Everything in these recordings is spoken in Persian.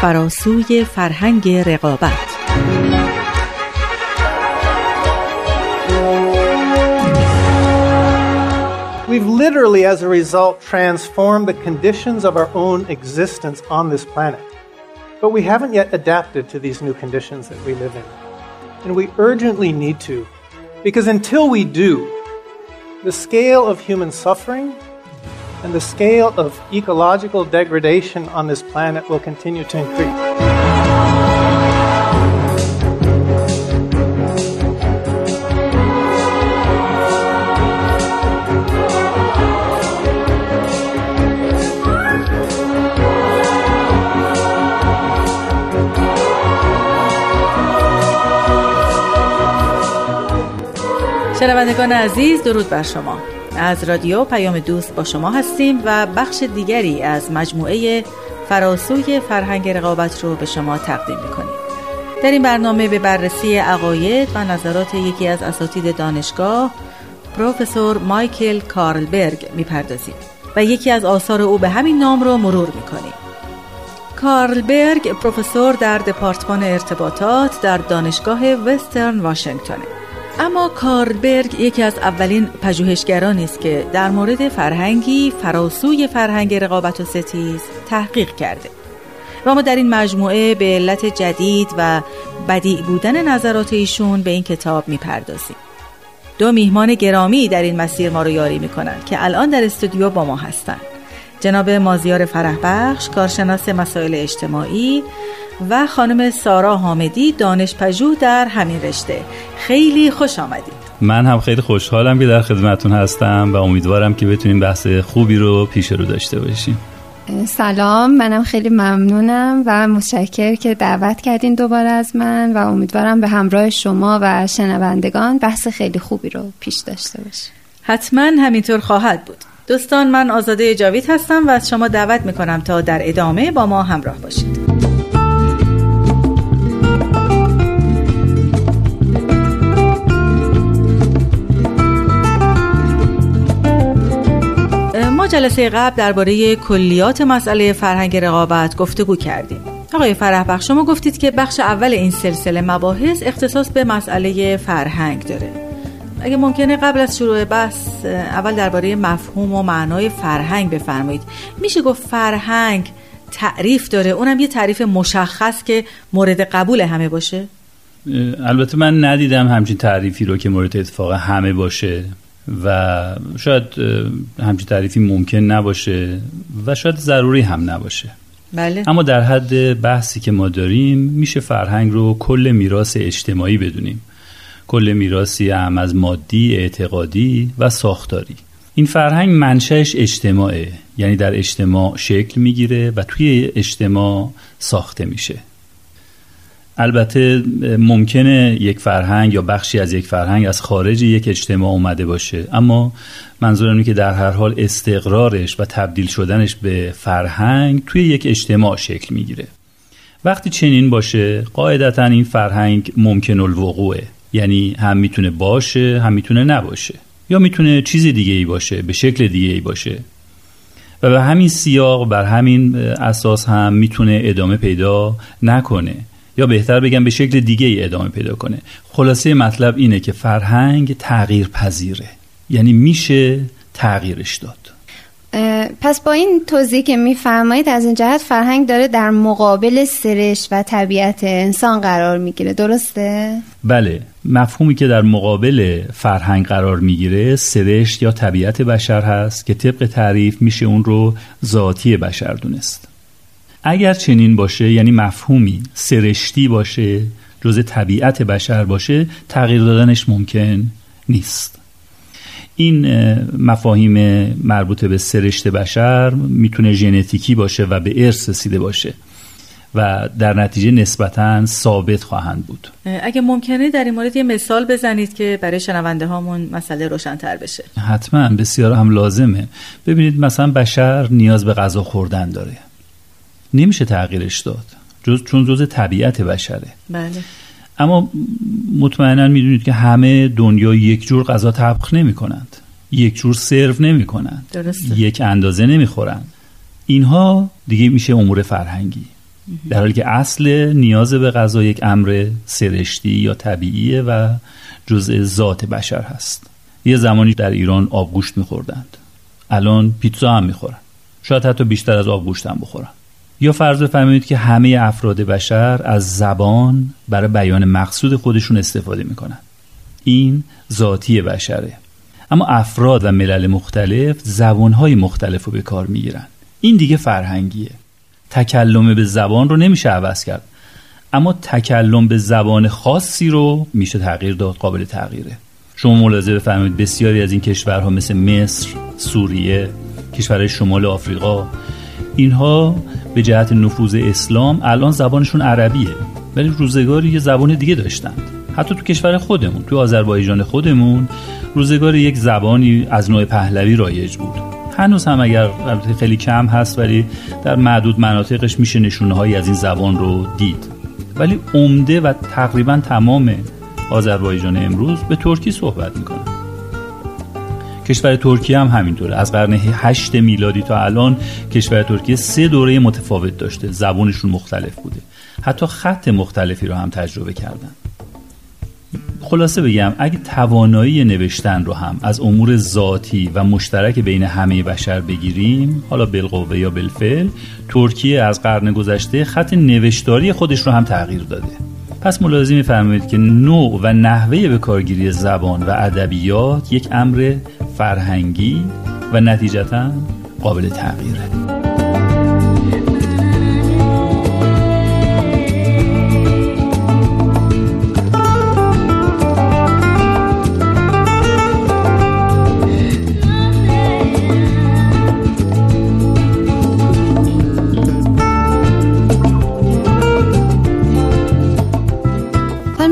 فراسوی فرهنگ رقابت We've literally, as a result, transformed the conditions of our own existence on this planet. But we haven't yet adapted to these new conditions that we live in. And we urgently need to, because until we do, the scale of human suffering and the scale of ecological degradation on this planet will continue to increase. شنوندگان عزیز درود بر شما. از رادیو پیام دوست با شما هستیم و بخش دیگری از مجموعه فراسوی فرهنگ رقابت رو به شما تقدیم می‌کنیم. در این برنامه به بررسی عقاید و نظرات یکی از اساتید دانشگاه پروفسور مایکل کارلبرگ می‌پردازیم و یکی از آثار او به همین نام رو مرور می‌کنیم. کارلبرگ پروفسور در دپارتمان ارتباطات در دانشگاه وسترن واشنگتنه. اما کارلبرگ یکی از اولین پژوهشگرانی است که در مورد فرهنگی فراسوی فرهنگ رقابت و ستیز تحقیق کرده. و ما در این مجموعه به علت جدید و بدیع بودن نظرات ایشون به این کتاب می‌پردازیم. دو میهمان گرامی در این مسیر ما رو یاری می‌کنند که الان در استودیو با ما هستند. جناب مازیار فرهبخش کارشناس مسائل اجتماعی و خانم سارا حامدی دانشپژوه در همین رشته. خیلی خوش آمدید. من هم خیلی خوشحالم که در خدمتون هستم و امیدوارم که بتونیم بحث خوبی رو پیش رو داشته باشیم. سلام منم خیلی ممنونم و متشکر که دعوت کردین دوباره از من و امیدوارم به همراه شما و شنوندگان بحث خیلی خوبی رو پیش داشته باشیم. حتما همینطور خواهد بود. دوستان من آزاده جاوید هستم و از شما دعوت می‌کنم تا در ادامه با ما همراه باشید. جلسه قبل درباره کلیات مسئله فرهنگ رقابت گفتگو کردیم. آقای فرح شما گفتید که بخش اول این سلسله مباحث اختصاص به مسئله فرهنگ داره. اگه ممکنه قبل از شروع بحث اول درباره مفهوم و معنای فرهنگ بفرمایید. میشه گفت فرهنگ تعریف داره اونم یه تعریف مشخص که مورد قبول همه باشه؟ البته من ندیدم همچین تعریفی رو که مورد اتفاق همه باشه. و شاید همچین تعریفی ممکن نباشه و شاید ضروری هم نباشه. بله. اما در حد بحثی که ما داریم میشه فرهنگ رو کل میراث اجتماعی بدونیم. کل میراثی هم از مادی، اعتقادی و ساختاری. این فرهنگ منشأش اجتماعه. یعنی در اجتماع شکل می‌گیره و توی اجتماع ساخته میشه. البته ممکنه یک فرهنگ یا بخشی از یک فرهنگ از خارج یک اجتماع اومده باشه. اما منظورم اینه که در هر حال استقرارش و تبدیل شدنش به فرهنگ توی یک اجتماع شکل می‌گیره. وقتی چنین باشه قاعدتا این فرهنگ ممکن الوقوعه. یعنی هم می‌تونه باشه هم می‌تونه نباشه. یا می‌تونه چیز دیگه ای باشه به شکل دیگه ای باشه. و به همین سیاق بر همین اساس هم می‌تونه ادامه پیدا نکنه. یا بهتر بگم به شکل دیگه ای ادامه پیدا کنه. خلاصه مطلب اینه که فرهنگ تغییر پذیره یعنی میشه تغییرش داد. پس با این توضیح که میفرمایید از این جهت فرهنگ داره در مقابل سرش و طبیعت انسان قرار می‌گیره. درسته؟ بله. مفهومی که در مقابل فرهنگ قرار می‌گیره سرشت یا طبیعت بشر هست که طبق تعریف میشه اون رو ذاتی بشر دونست. اگر چنین باشه یعنی مفهومی سرشتی باشه جز طبیعت بشر باشه تغییر دادنش ممکن نیست. این مفاهیم مربوط به سرشت بشر می‌تونه ژنتیکی باشه و به ارث رسیده باشه و در نتیجه نسبتا ثابت خواهند بود. اگه ممکنه در این مورد یه مثال بزنید که برای شنونده هامون مسئله روشنتر بشه. حتما بسیار هم لازمه. ببینید مثلا بشر نیاز به غذا خوردن داره. نمیشه تغییرش داد. جز چون جز طبیعت بشره. بله. اما مطمئنا می‌دونید که همه دنیا یک جور غذا طبخ نمی کنند یک جور سرو نمی کنند یک اندازه نمی خورند اینها دیگه میشه امور فرهنگی. در حالی که اصل نیاز به غذا یک امر سرشتی یا طبیعیه و جزء ذات بشر هست. یه زمانی در ایران آبگوشت میخوردند. الان پیتزا هم می‌خورن. شاید حتی بیشتر از آبگوشت هم بخورن. یا فرض بفرمایید که همه افراد بشر از زبان برای بیان مقصود خودشون استفاده می‌کنن. این ذاتی بشره. اما افراد و ملل مختلف زبانهای مختلف رو به کار می‌گیرن. این دیگه فرهنگیه. تکلم به زبان رو نمیشه عوض کرد. اما تکلم به زبان خاصی رو میشه تغییر داد قابل تغییره. شما ملاحظه بفرمایید بسیاری از این کشورها مثل مصر، سوریه، کشورهای شمال آفریقا اینها به جهت نفوذ اسلام الان زبانشون عربیه ولی روزگاری یه زبان دیگه داشتند. حتی تو کشور خودمون تو آذربایجان خودمون روزگاری یک زبانی از نوع پهلوی رایج بود. هنوز هم اگر خیلی کم هست ولی در معدود مناطقش میشه نشونه از این زبان رو دید. ولی عمده و تقریبا تمام آذربایجان امروز به ترکی صحبت می‌کنن. کشور ترکیه هم همینطوره. از قرن هشت میلادی تا الان کشور ترکیه سه دوره متفاوت داشته. زبانشون مختلف بوده. حتی خط مختلفی رو هم تجربه کردن. خلاصه بگم اگه توانایی نوشتن رو هم از امور ذاتی و مشترک بین همه بشر بگیریم حالا بالقوه یا بالفعل ترکیه از قرن گذشته خط نوشتاری خودش رو هم تغییر داده. پس ملاحظه میفرمایید که نوع و نحوه به کارگیری زبان و ادبیات یک امر فرهنگی و نتیجتا قابل تغییره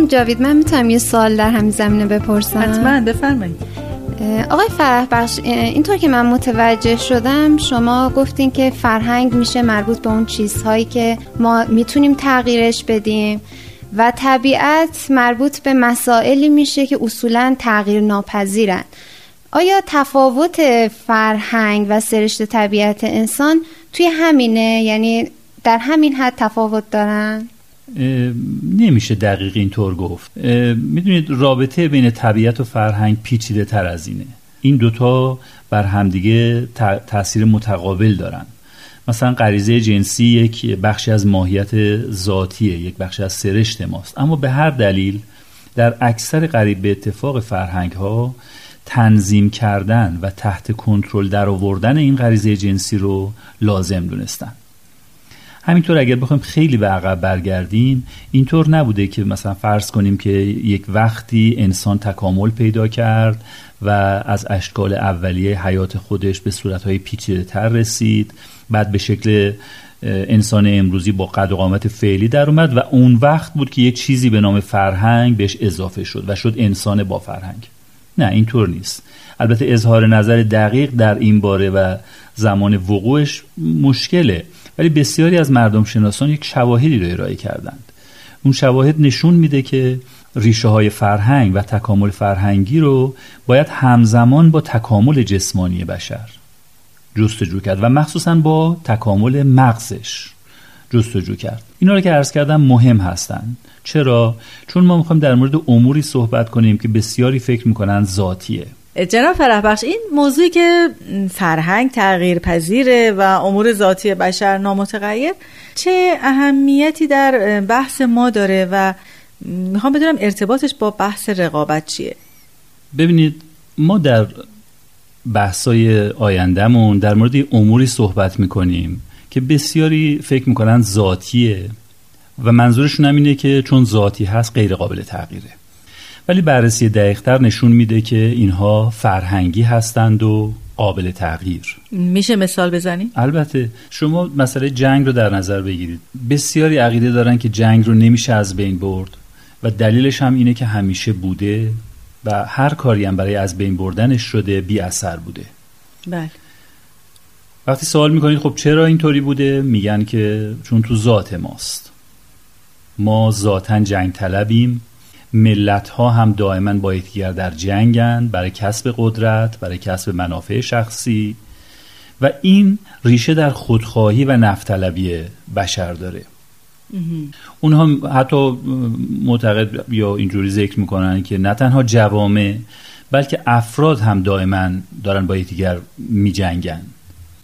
جاوید من می‌تونم یه سال در همین زمینه بپرسم؟ حتما بفرمایید. آقای فرح بخش اینطور که من متوجه شدم شما گفتین که فرهنگ میشه مربوط به اون چیزهایی که ما می‌تونیم تغییرش بدیم و طبیعت مربوط به مسائلی میشه که اصولا تغییر ناپذیرن آیا تفاوت فرهنگ و سرشت طبیعت انسان توی همینه یعنی در همین حد تفاوت دارن؟ نمیشه دقیق اینطور گفت. می‌دونید رابطه بین طبیعت و فرهنگ پیچیده تر از اینه. این دوتا بر همدیگه تاثیر متقابل دارن. مثلا غریزه جنسی یک بخشی از ماهیت ذاتیه یک بخشی از سرشت ماست. اما به هر دلیل در اکثر قریب به اتفاق فرهنگ ها تنظیم کردن و تحت کنترل در آوردن این غریزه جنسی رو لازم دونستن. همینطور اگر بخوایم خیلی به عقب برگردیم اینطور نبوده که مثلا فرض کنیم که یک وقتی انسان تکامل پیدا کرد و از اشکال اولیه حیات خودش به صورتهای پیچیده تر رسید بعد به شکل انسان امروزی با قد و قامت فعلی در اومد و اون وقت بود که یک چیزی به نام فرهنگ بهش اضافه شد و شد انسان با فرهنگ. نه اینطور نیست. البته اظهار نظر دقیق در این باره و زمان وقوعش مشکله. ولی بسیاری از مردم شناسان یک شواهدی رو ارائه کردند. اون شواهد نشون میده که ریشه های فرهنگ و تکامل فرهنگی رو باید همزمان با تکامل جسمانی بشر جستجو کرد و مخصوصا با تکامل مغزش جستجو کرد. اینا رو که عرض کردم مهم هستند چرا؟ چون ما می‌خوایم در مورد اموری صحبت کنیم که بسیاری فکر می‌کنن ذاتیه. جناب فرح بخش این موضوعی که فرهنگ تغییر پذیره و امور ذاتی بشر نامتغیر چه اهمیتی در بحث ما داره و می‌خوام بدونم ارتباطش با بحث رقابت چیه؟ ببینید ما در بحثای آیندهمون در مورد اموری صحبت می‌کنیم که بسیاری فکر می‌کنن ذاتیه و منظورشون هم اینه که چون ذاتی هست غیر قابل تغییره. ولی بررسی دقیقتر نشون میده که اینها فرهنگی هستند و قابل تغییر. میشه مثال بزنی؟ البته شما مسئله جنگ رو در نظر بگیرید. بسیاری عقیده دارن که جنگ رو نمیشه از بین برد و دلیلش هم اینه که همیشه بوده و هر کاری هم برای از بین بردنش شده بی اثر بوده. بله. وقتی سوال می‌کنید خب چرا اینطوری بوده؟ میگن که چون تو ذات ماست. ما ذاتا جنگ طلبیم ملت ها هم دائما با یکدیگر در جنگن برای کسب قدرت برای کسب منافع شخصی. و این ریشه در خودخواهی و نفتلبی بشر داره. اونها حتی معتقد یا اینجوری ذکر می‌کنن که نه تنها جوامع بلکه افراد هم دائما دارن با یکدیگر میجنگن.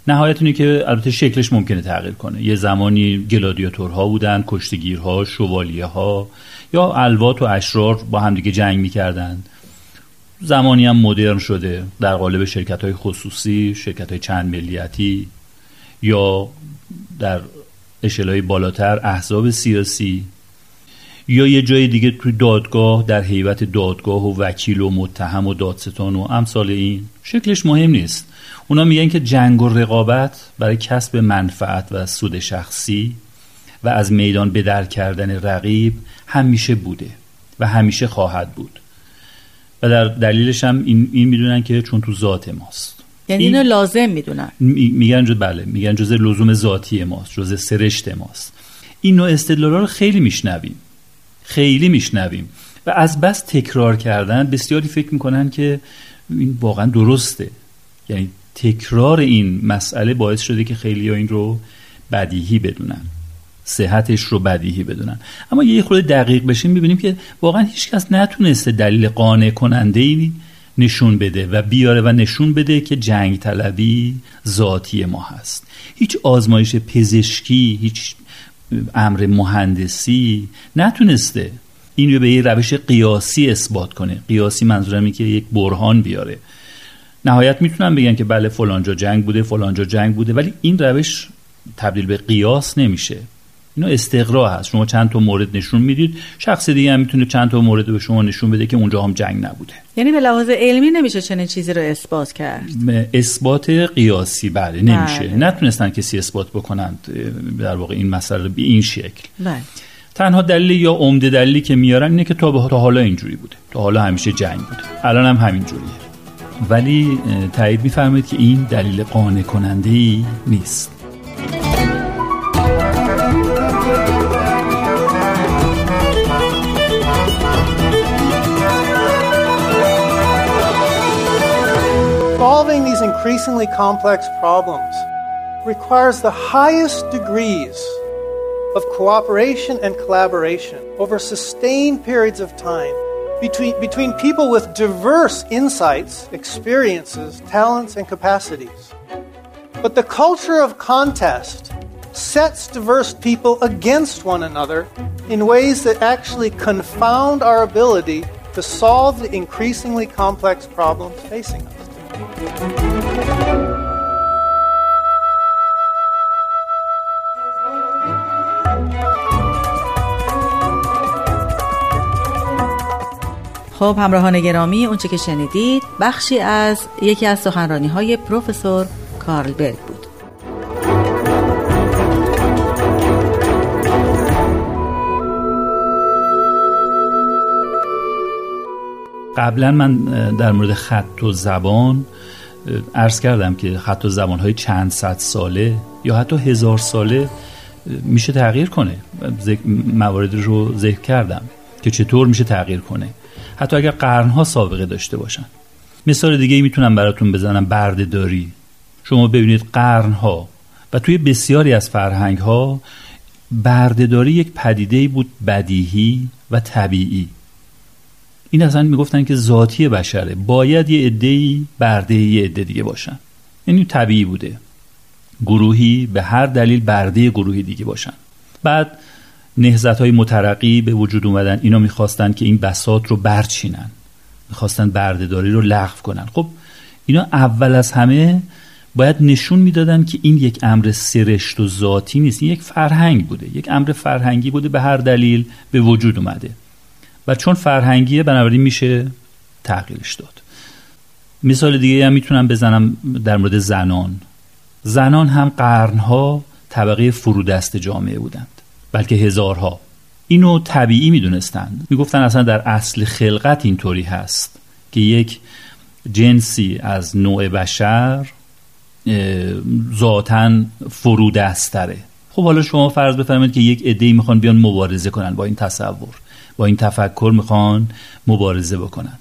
نهایت اینه که البته شکلش ممکنه تغییر کنه. یه زمانی گلادیاتورها بودن کشتگیرها شوالیه ها یا الوات و اشرار با همدیگه جنگ می‌کردن. زمانی هم مدرن شده در قالب شرکت های خصوصی شرکت های چند ملیتی یا در اشلای بالاتر احزاب سیاسی یا یه جای دیگه توی دادگاه در حیبت دادگاه و وکیل و متهم و دادستان و امثال این شکلش مهم نیست. اونا میگن که جنگ و رقابت برای کسب منفعت و سود شخصی و از میدان بدر کردن رقیب همیشه بوده و همیشه خواهد بود. و در دلیلش هم این, این می‌دونن که چون تو ذات ماست. یعنی اینو لازم می‌دونن. میگن جو بله میگن جزء لزوم ذاتی ماست جزء سرشت ماست. این نوع استدلال رو خیلی میشنویم. خیلی میشنویم. و از بس تکرار کردن بسیاری فکر می‌کنن که این واقعا درسته. یعنی تکرار این مسئله باعث شده که خیلی ها این رو بدیهی بدونن. صحتش رو بدیهی بدونن. اما یه خورده دقیق بشیم می‌بینیم که واقعا هیچکس نتونسته دلیل قانع کننده ای نشون بده و بیاره و نشون بده که جنگ طلبی ذاتی ما هست. هیچ آزمایش پزشکی هیچ امر مهندسی نتونسته این رو به یه روش قیاسی اثبات کنه. قیاسی منظورم که یک برهان بیاره. نهایت می‌تونن بگن که بله فلانجا جنگ بوده فلانجا جنگ بوده ولی این روش تبدیل به قیاس نمیشه. اینو استقرا هست. شما چند تا مورد نشون می‌دید. شخص دیگه هم می‌تونه چند تا مورد به شما نشون بده که اونجا هم جنگ نبوده. یعنی به لحاظ علمی نمیشه چنین چیزی رو اثبات کرد. اثبات قیاسی بله نمیشه. بله. نتونستن کسی اثبات بکنند در واقع این مسئله به این شکل. بله. تنها دلیل یا عمده دلیلی که میارن اینه که تا تا حالا اینجوری بوده. تا حالا همیشه جنگ بوده. الان هم همین جوریه. ولی تایید میفرمایید که این دلیل قانع کننده ای نیست. Solving these increasingly complex problems requires the highest degrees of cooperation and collaboration over sustained periods of time between, between people with diverse insights, experiences, talents, and capacities. But the culture of contest sets diverse people against one another in ways that actually confound our ability to solve the increasingly complex problems facing us. خب همراهان گرامی اونچه که شنیدید بخشی از یکی از سخنرانی های پروفسور کارل بود. قبلا من در مورد خط و زبان عرض کردم که خط و زبان های چند صد ساله یا حتی هزار ساله میشه تغییر کنه. موارد رو ذکر کردم که چطور میشه تغییر کنه. حتی اگر قرنها سابقه داشته باشن. مثال دیگه می‌تونم براتون بزنم بردهداری. شما ببینید قرنها و توی بسیاری از فرهنگ ها بردهداری یک پدیده بود بدیهی و طبیعی. این اصلا می‌گفتن که ذاتی بشره. باید یه عده‌ای برده یه عده دیگه باشن. یعنی طبیعی بوده. گروهی به هر دلیل برده گروهی دیگه باشن. بعد نهزت های مترقی به وجود اومدن. اینا می‌خواستن که این بسات رو برچینن. می‌خواستن بردهداری رو لغو کنن. خب اینا اول از همه باید نشون می‌دادن که این یک امر سرشت و ذاتی نیست. این یک فرهنگ بوده. یک امر فرهنگی بوده به هر دلیل به وجود اومده. و چون فرهنگیه بنابراین میشه تغییرش داد. مثال دیگه هم می‌تونم بزنم در مورد زنان. زنان هم قرنها طبقه فرودست جامعه بودند بلکه هزارها. اینو طبیعی می‌دونستند. می‌گفتن اصلا در اصل خلقت اینطوری هست که یک جنسی از نوع بشر ذاتا فرودستره. خب حالا شما فرض بفرمایید که یک عده‌ای می‌خوان بیان مبارزه کنن با این تصور. با این تفکر می‌خوان مبارزه بکنن.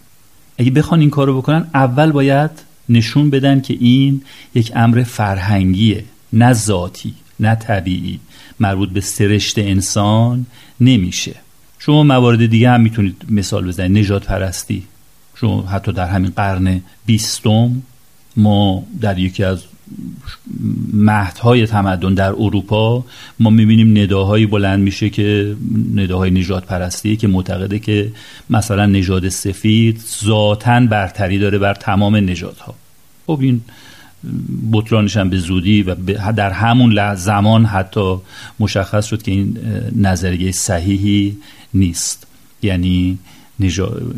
اگه بخوان این کارو بکنن اول باید نشون بدن که این یک امر فرهنگیه نه ذاتی نه طبیعی. مربوط به سرشت انسان نمیشه. شما موارد دیگه هم می‌تونید مثال بزنید. نجات پرستی. شما حتی در همین قرن بیستم ما در یکی از مهدهای تمدن در اروپا ما می‌بینیم نداهایی بلند میشه که نداهای نجات پرستی که معتقده که مثلا نژاد سفید ذاتا برتری داره بر تمام نژادها. خب این بطرانش هم به زودی و در همون زمان حتی مشخص شد که این نظریه صحیحی نیست. یعنی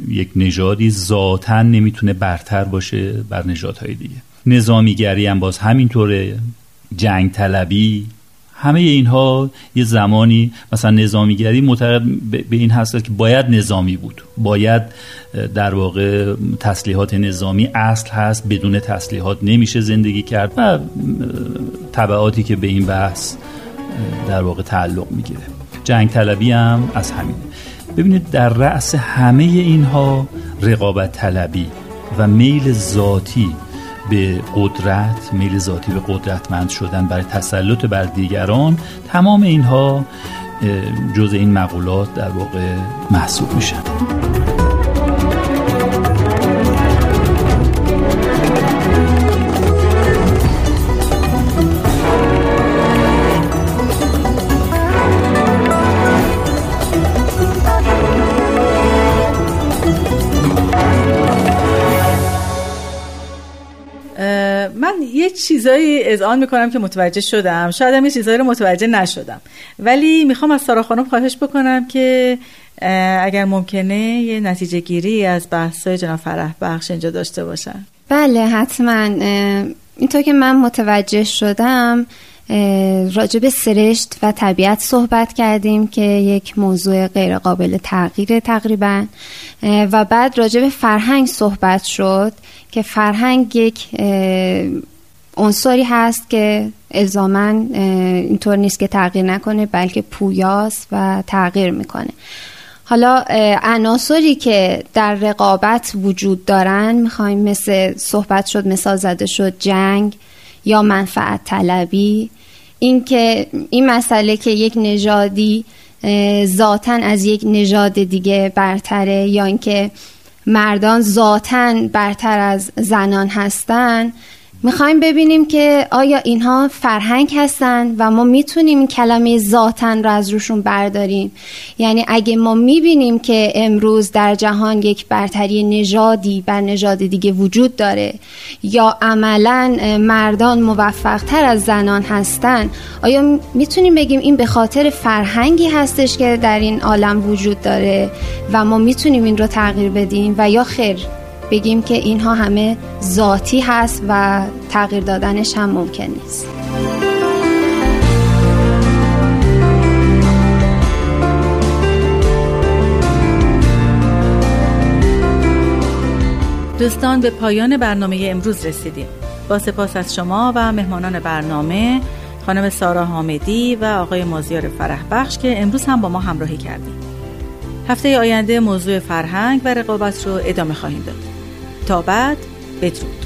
یک نژادی ذاتا نمی‌تونه برتر باشه بر نژادهای دیگه. نظامیگری هم باز همینطوره. جنگ طلبی همه اینها یه زمانی مثلا نظامیگری معتقد به این هست که باید نظامی بود. باید در واقع تسلیحات نظامی اصل هست بدون تسلیحات نمیشه زندگی کرد و طبعاتی که به این بحث در واقع تعلق می‌گیره. جنگ طلبی هم از همین. ببینید در رأس همه اینها رقابت طلبی و میل ذاتی به قدرت میل ذاتی به قدرتمند شدن برای تسلط بر دیگران تمام اینها جز این مقولات در واقع محسوب میشن. چیزایی اذعان می‌کنم که متوجه شدم. شاید هم یه چیزایی رو متوجه نشدم. ولی می‌خوام از سارا خانم خواهش بکنم که اگر ممکنه یه نتیجه گیری از بحثای جناب فرح بخش اینجا داشته باشن. بله حتما. اینطور که من متوجه شدم راجع به سرشت و طبیعت صحبت کردیم که یک موضوع غیر قابل تغییر تقریبا. و بعد راجع به فرهنگ صحبت شد که فرهنگ یک عنصری هست که الزاما اینطور نیست که تغییر نکنه بلکه پویاست و تغییر می‌کنه. حالا عناصری که در رقابت وجود دارن می‌خوایم مثل صحبت شد مثال زده شد جنگ یا منفعت طلبی. این که این مسئله که یک نژادی ذاتا از یک نژاد دیگه برتره یا اینکه مردان ذاتا برتر از زنان هستن می‌خوایم ببینیم که آیا اینها فرهنگ هستن و ما می‌تونیم کلمه ذاتن رو از روشون برداریم. یعنی اگه ما می‌بینیم که امروز در جهان یک برتری نژادی بر نژاد دیگه وجود داره یا عملا مردان موفق تر از زنان هستن آیا می‌تونیم بگیم این به خاطر فرهنگی هستش که در این عالم وجود داره و ما می‌تونیم این رو تغییر بدیم؟ و یا خیر؟ بگیم که اینها همه ذاتی هست و تغییر دادنش هم ممکن نیست. دوستان به پایان برنامه امروز رسیدیم. با سپاس از شما و مهمانان برنامه خانم سارا حامدی و آقای مازیار فرح بخش که امروز هم با ما همراهی کردیم. هفته آینده موضوع فرهنگ و رقابت رو ادامه خواهیم داد. تا بعد بدرود.